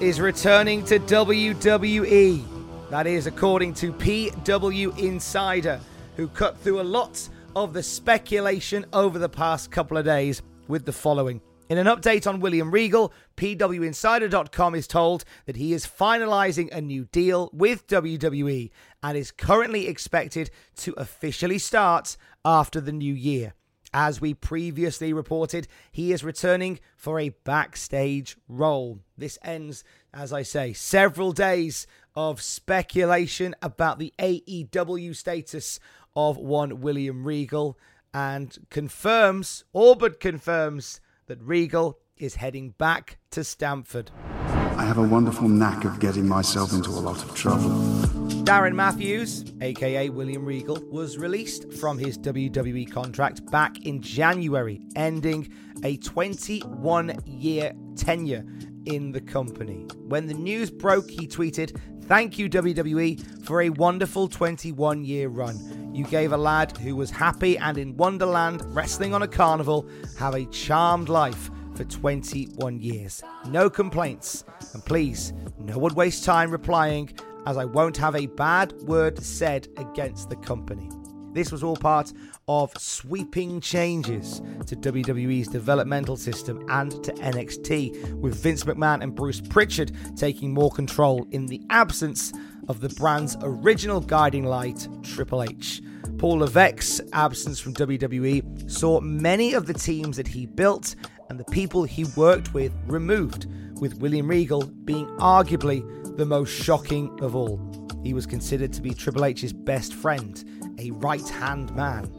Is returning to WWE. That is according to PW Insider, who cut through a lot of the speculation over the past couple of days with the following. In an update on William Regal, PWInsider.com is told that he is finalizing a new deal with WWE and is currently expected to officially start after the new year. As we previously reported, he is returning for a backstage role. This ends, as I say, several days of speculation about the AEW status of one William Regal and confirms, all but confirms, that Regal is heading back to Stamford. I have a wonderful knack of getting myself into a lot of trouble. Darren Matthews, aka William Regal, was released from his WWE contract back in January, ending a 21 year tenure in the company. When the news broke, he tweeted, Thank you, WWE, for a wonderful 21 year run. You gave a lad who was happy and in Wonderland, wrestling on a carnival, have a charmed life for 21 years. No complaints. And please, no one waste time replying, as I won't have a bad word said against the company. This was all part of sweeping changes to WWE's developmental system and to NXT, with Vince McMahon and Bruce Pritchard taking more control in the absence of the brand's original guiding light, Triple H. Paul Levesque's absence from WWE saw many of the teams that he built and the people he worked with removed, with William Regal being arguably the most shocking of all. He was considered to be Triple H's best friend, a right hand man.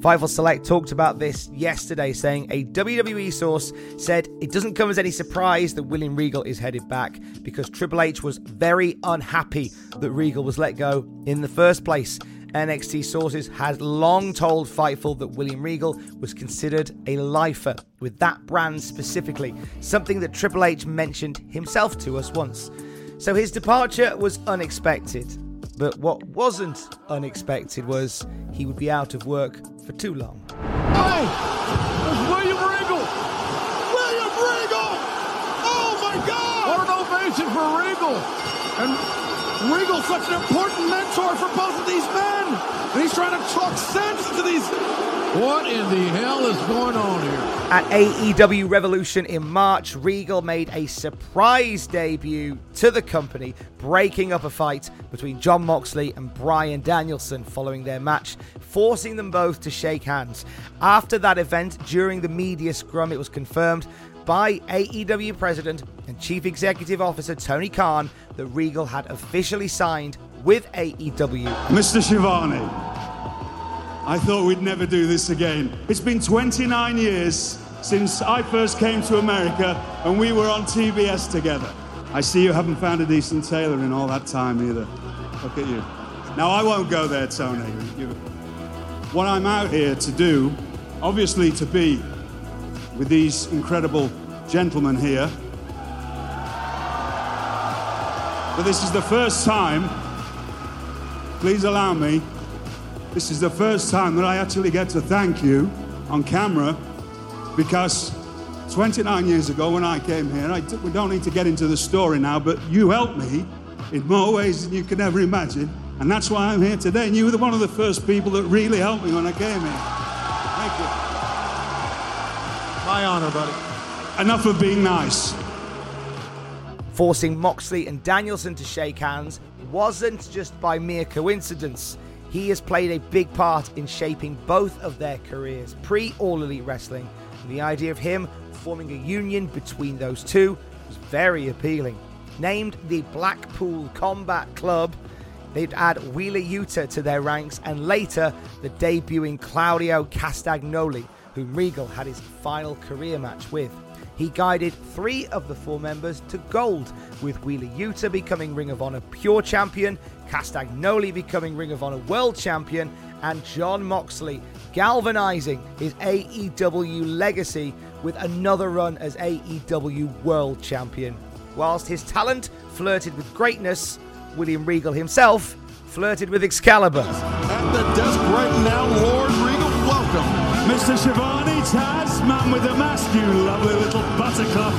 Fightful Select talked about this yesterday, saying a WWE source said it doesn't come as any surprise that William Regal is headed back because Triple H was very unhappy that Regal was let go in the first place NXT sources had long told Fightful that William Regal was considered a lifer with that brand specifically, something that Triple H mentioned himself to us once. So his departure was unexpected. But what wasn't unexpected was he would be out of work for too long. Hey! There's William Regal! William Regal! Oh my God! What an ovation for Regal! And Regal's such an important mentor for both of these men. And he's trying to talk sense to these. What in the hell is going on here? At AEW Revolution in March, Regal made a surprise debut to the company, breaking up a fight between Jon Moxley and Bryan Danielson following their match, forcing them both to shake hands. After that event, during the media scrum, it was confirmed by AEW President and Chief Executive Officer Tony Khan that Regal had officially signed with AEW. Mr. Schiavone, I thought we'd never do this again. It's been 29 years since I first came to America and we were on TBS together. I see you haven't found a decent tailor in all that time either. Look at you. Now, I won't go there, Tony. You, what I'm out here to do, obviously, to be with these incredible gentlemen here. But this is the first time, please allow me, this is the first time that I actually get to thank you on camera because 29 years ago when I came here, I, we don't need to get into the story now, but you helped me in more ways than you could ever imagine. And that's why I'm here today. And you were one of the first people that really helped me when I came here. My honor, buddy. Enough of being nice. Forcing Moxley and Danielson to shake hands wasn't just by mere coincidence. He has played a big part in shaping both of their careers pre All Elite Wrestling. And the idea of him forming a union between those two was very appealing. Named the Blackpool Combat Club, they'd add Wheeler Yuta to their ranks and later the debuting Claudio Castagnoli, whom Regal had his final career match with. He guided three of the four members to gold, with Wheeler Yuta becoming Ring of Honor Pure Champion, Castagnoli becoming Ring of Honor World Champion, and Jon Moxley galvanizing his AEW legacy with another run as AEW World Champion. Whilst his talent flirted with greatness, William Regal himself flirted with Excalibur. The now, Lord. Mr. Schiavone Taz, man with the mask, you lovely little buttercup.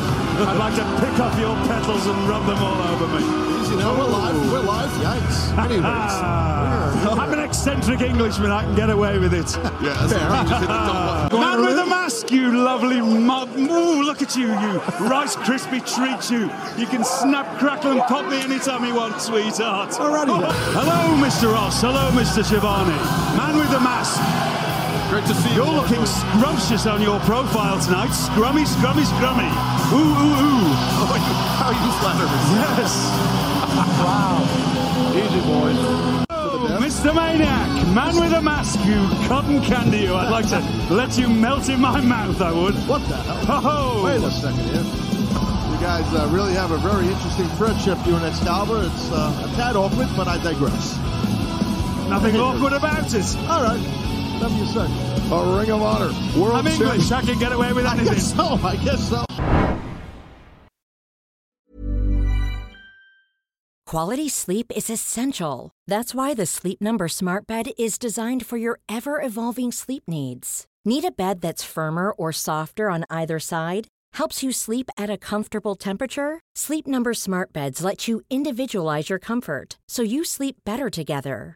I'd like to pick up your petals and rub them all over me. You know, we're live. We're live. Yikes. Anyways. Ah. I'm an eccentric Englishman, I can get away with it. yeah, that's fair. You just hit the dumb button. Man with the mask, you lovely mug. Ooh, look at you, you Rice Krispie treat you. You can snap, crackle, and pop me anytime you want, sweetheart. Alrighty. Hello, Mr. Ross. Hello, Mr. Schiavone. Man with the mask. Great to see you. You're looking scrumptious on your profile tonight. Scrummy, scrummy, scrummy. Ooh, ooh, ooh. How you flatter me. Yes. Wow. Easy, boys. Oh, Mr. Maniac, man with a mask, you cotton candy, you. I'd like to let you melt in my mouth, I would. What the hell? Oh, Wait a second here. You guys uh, really have a very interesting friendship, you and Excalibur. It's uh, a tad awkward, but I digress. nothing awkward about it. All right. Whatever you say. A Ring of Honor. World I'm English, I can get away with anything. I guess so. I guess so. Quality sleep is essential. That's why the Sleep Number Smart Bed is designed for your ever evolving sleep needs. Need a bed that's firmer or softer on either side? Helps you sleep at a comfortable temperature? Sleep Number Smart Beds let you individualize your comfort so you sleep better together.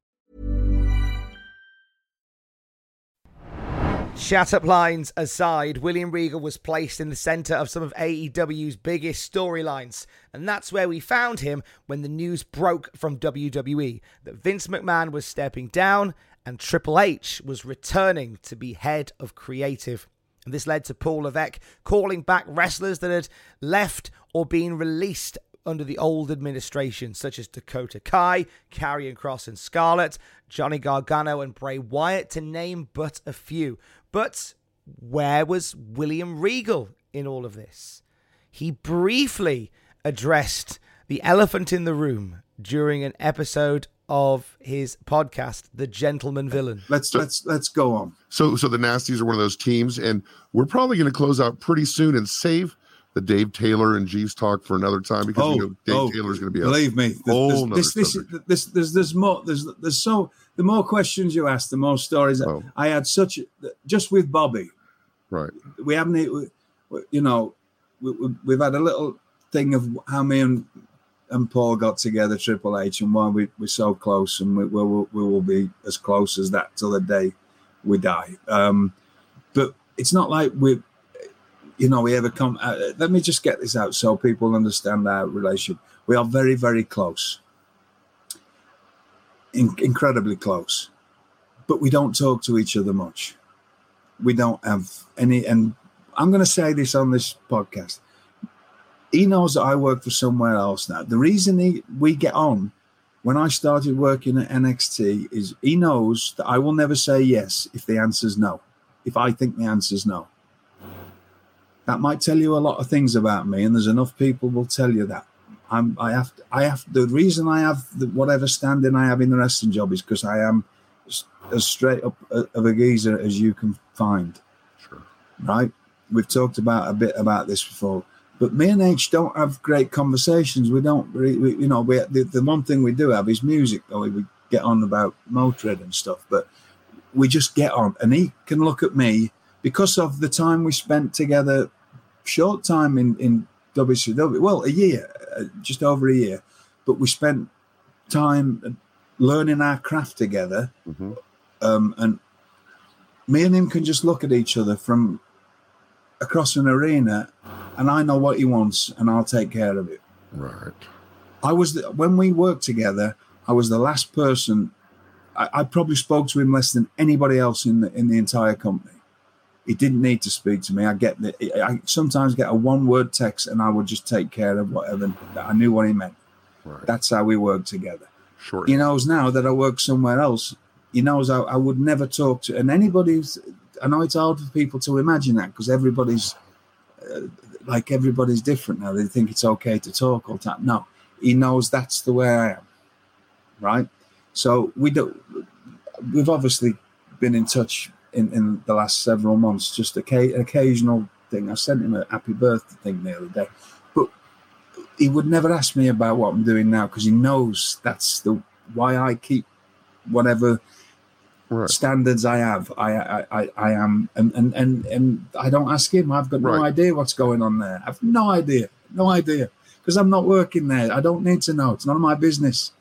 Chat up lines aside, William Regal was placed in the centre of some of AEW's biggest storylines, and that's where we found him when the news broke from WWE that Vince McMahon was stepping down and Triple H was returning to be head of creative. And this led to Paul Levesque calling back wrestlers that had left or been released under the old administration, such as Dakota Kai, Karrion Kross and Scarlett, Johnny Gargano and Bray Wyatt, to name but a few. But where was William Regal in all of this? He briefly addressed the elephant in the room during an episode of his podcast, The Gentleman Villain. Let's let's let's go on. So so the Nasties are one of those teams, and we're probably going to close out pretty soon and save the Dave Taylor and Jeeves talk for another time because Oh, you know Dave oh, Taylor is going to be a Believe me, th- whole there's, nother this, this, subject. this, there's, there's more. There's, there's so the more questions you ask, the more stories. Oh. I had such just with Bobby. Right. We haven't, you know, we, have had a little thing of how me and and Paul got together, Triple H, and why we, we're so close, and we, we, will, we will be as close as that till the day we die. Um, but it's not like we, you know, we ever come. Uh, let me just get this out so people understand our relationship. We are very, very close, In- incredibly close, but we don't talk to each other much. We don't have any, and I'm going to say this on this podcast he knows that I work for somewhere else now. The reason he, we get on when I started working at NXT is he knows that I will never say yes if the answer's no, if I think the answer's no. That might tell you a lot of things about me, and there's enough people will tell you that. I'm, I have, to, I have. The reason I have the, whatever standing I have in the wrestling job is because I am as straight up uh, of a geezer as you can find. Sure. Right. We've talked about a bit about this before. But me and H don't have great conversations. We don't, we, you know, we, the, the one thing we do have is music. Though we get on about Motörhead and stuff, but we just get on. And he can look at me because of the time we spent together, short time in in WCW. Well, a year, uh, just over a year, but we spent time learning our craft together. Mm-hmm. Um, and me and him can just look at each other from across an arena and I know what he wants, and I'll take care of it. Right. I was the, when we worked together. I was the last person. I, I, probably spoke to him less than anybody else in the in the entire company. He didn't need to speak to me. I get that. I sometimes get a one word text, and I would just take care of whatever. I knew what he meant. Right. That's how we worked together. Sure. He knows now that I work somewhere else. He knows I, I would never talk to. And anybody's. I know it's hard for people to imagine that because everybody's. Uh, like everybody's different now. They think it's okay to talk all the time. No, he knows that's the way I am. Right. So we do. We've obviously been in touch in, in the last several months. Just a, an occasional thing. I sent him a happy birthday thing the other day, but he would never ask me about what I'm doing now because he knows that's the why I keep whatever right. standards I have. I I, I, I am, and, and and and I don't ask him. I've got no idea what's going on there. I've no idea, no idea, because I'm not working there. I don't need to know. It's none of my business.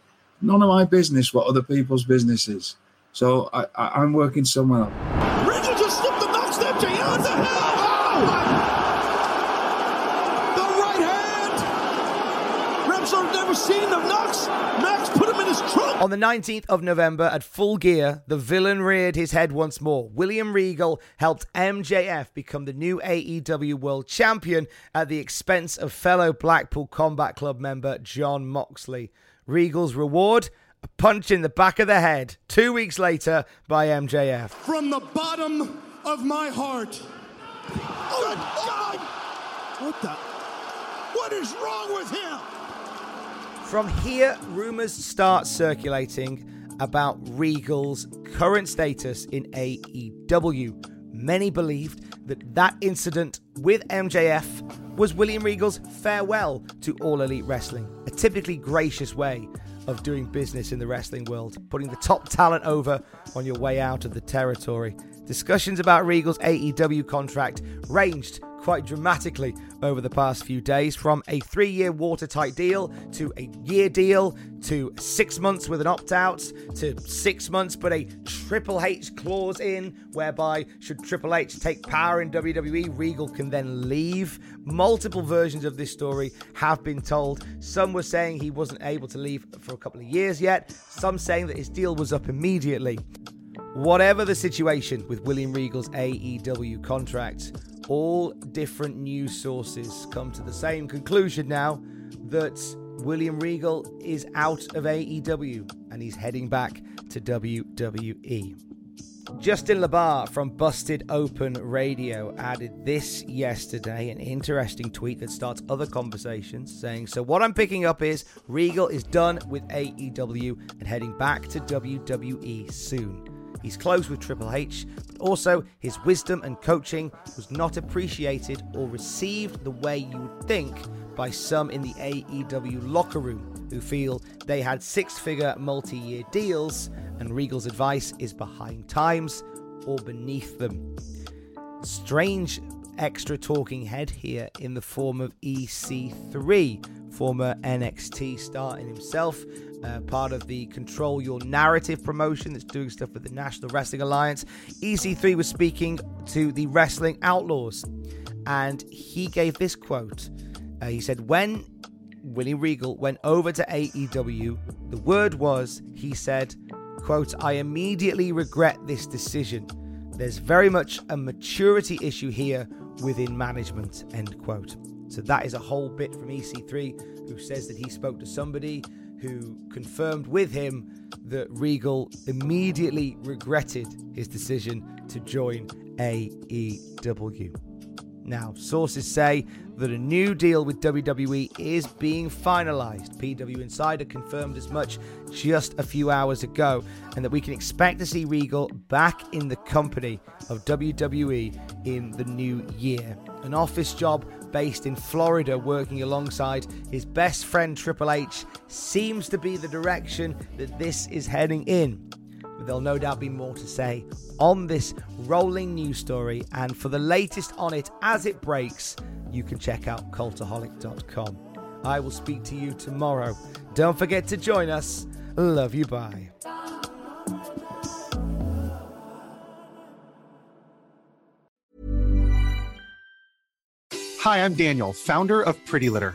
None of my business what other people's business is. So I, I am working somewhere else. Regal just slipped the knock step to the The right hand. Reps have never seen the knocks. Max put him in his trunk. On the 19th of November at Full Gear, the villain reared his head once more. William Regal helped MJF become the new AEW World Champion at the expense of fellow Blackpool Combat Club member Jon Moxley. Regal's reward? A punch in the back of the head two weeks later by MJF. From the bottom of my heart. Oh, God! What the? What is wrong with him? From here, rumours start circulating about Regal's current status in AEW. Many believed that that incident with MJF was William Regal's farewell to All Elite Wrestling, a typically gracious way of doing business in the wrestling world, putting the top talent over on your way out of the territory. Discussions about Regal's AEW contract ranged quite dramatically over the past few days from a three year watertight deal to a year deal to six months with an opt out to six months but a Triple H clause in whereby should Triple H take power in WWE, Regal can then leave. Multiple versions of this story have been told. Some were saying he wasn't able to leave for a couple of years yet, some saying that his deal was up immediately. Whatever the situation with William Regal's AEW contract, all different news sources come to the same conclusion now that William Regal is out of AEW and he's heading back to WWE. Justin LaBar from Busted Open Radio added this yesterday, an interesting tweet that starts other conversations, saying, So, what I'm picking up is Regal is done with AEW and heading back to WWE soon. He's close with Triple H, but also his wisdom and coaching was not appreciated or received the way you would think by some in the AEW locker room who feel they had six figure multi year deals and Regal's advice is behind times or beneath them. strange extra talking head here in the form of EC3, former NXT star in himself, uh, part of the Control Your Narrative promotion that's doing stuff with the National Wrestling Alliance. EC3 was speaking to the Wrestling Outlaws, and he gave this quote. Uh, he said, When Willie Regal went over to AEW, the word was, he said, quote, I immediately regret this decision. There's very much a maturity issue here within management, end quote. So that is a whole bit from EC3, who says that he spoke to somebody who confirmed with him that Regal immediately regretted his decision to join AEW. Now, sources say that a new deal with WWE is being finalized. PW Insider confirmed as much just a few hours ago, and that we can expect to see Regal back in the company of WWE in the new year. An office job based in Florida, working alongside his best friend Triple H, seems to be the direction that this is heading in but there'll no doubt be more to say on this rolling news story. And for the latest on it as it breaks, you can check out cultaholic.com. I will speak to you tomorrow. Don't forget to join us. Love you. Bye. Hi, I'm Daniel, founder of Pretty Litter.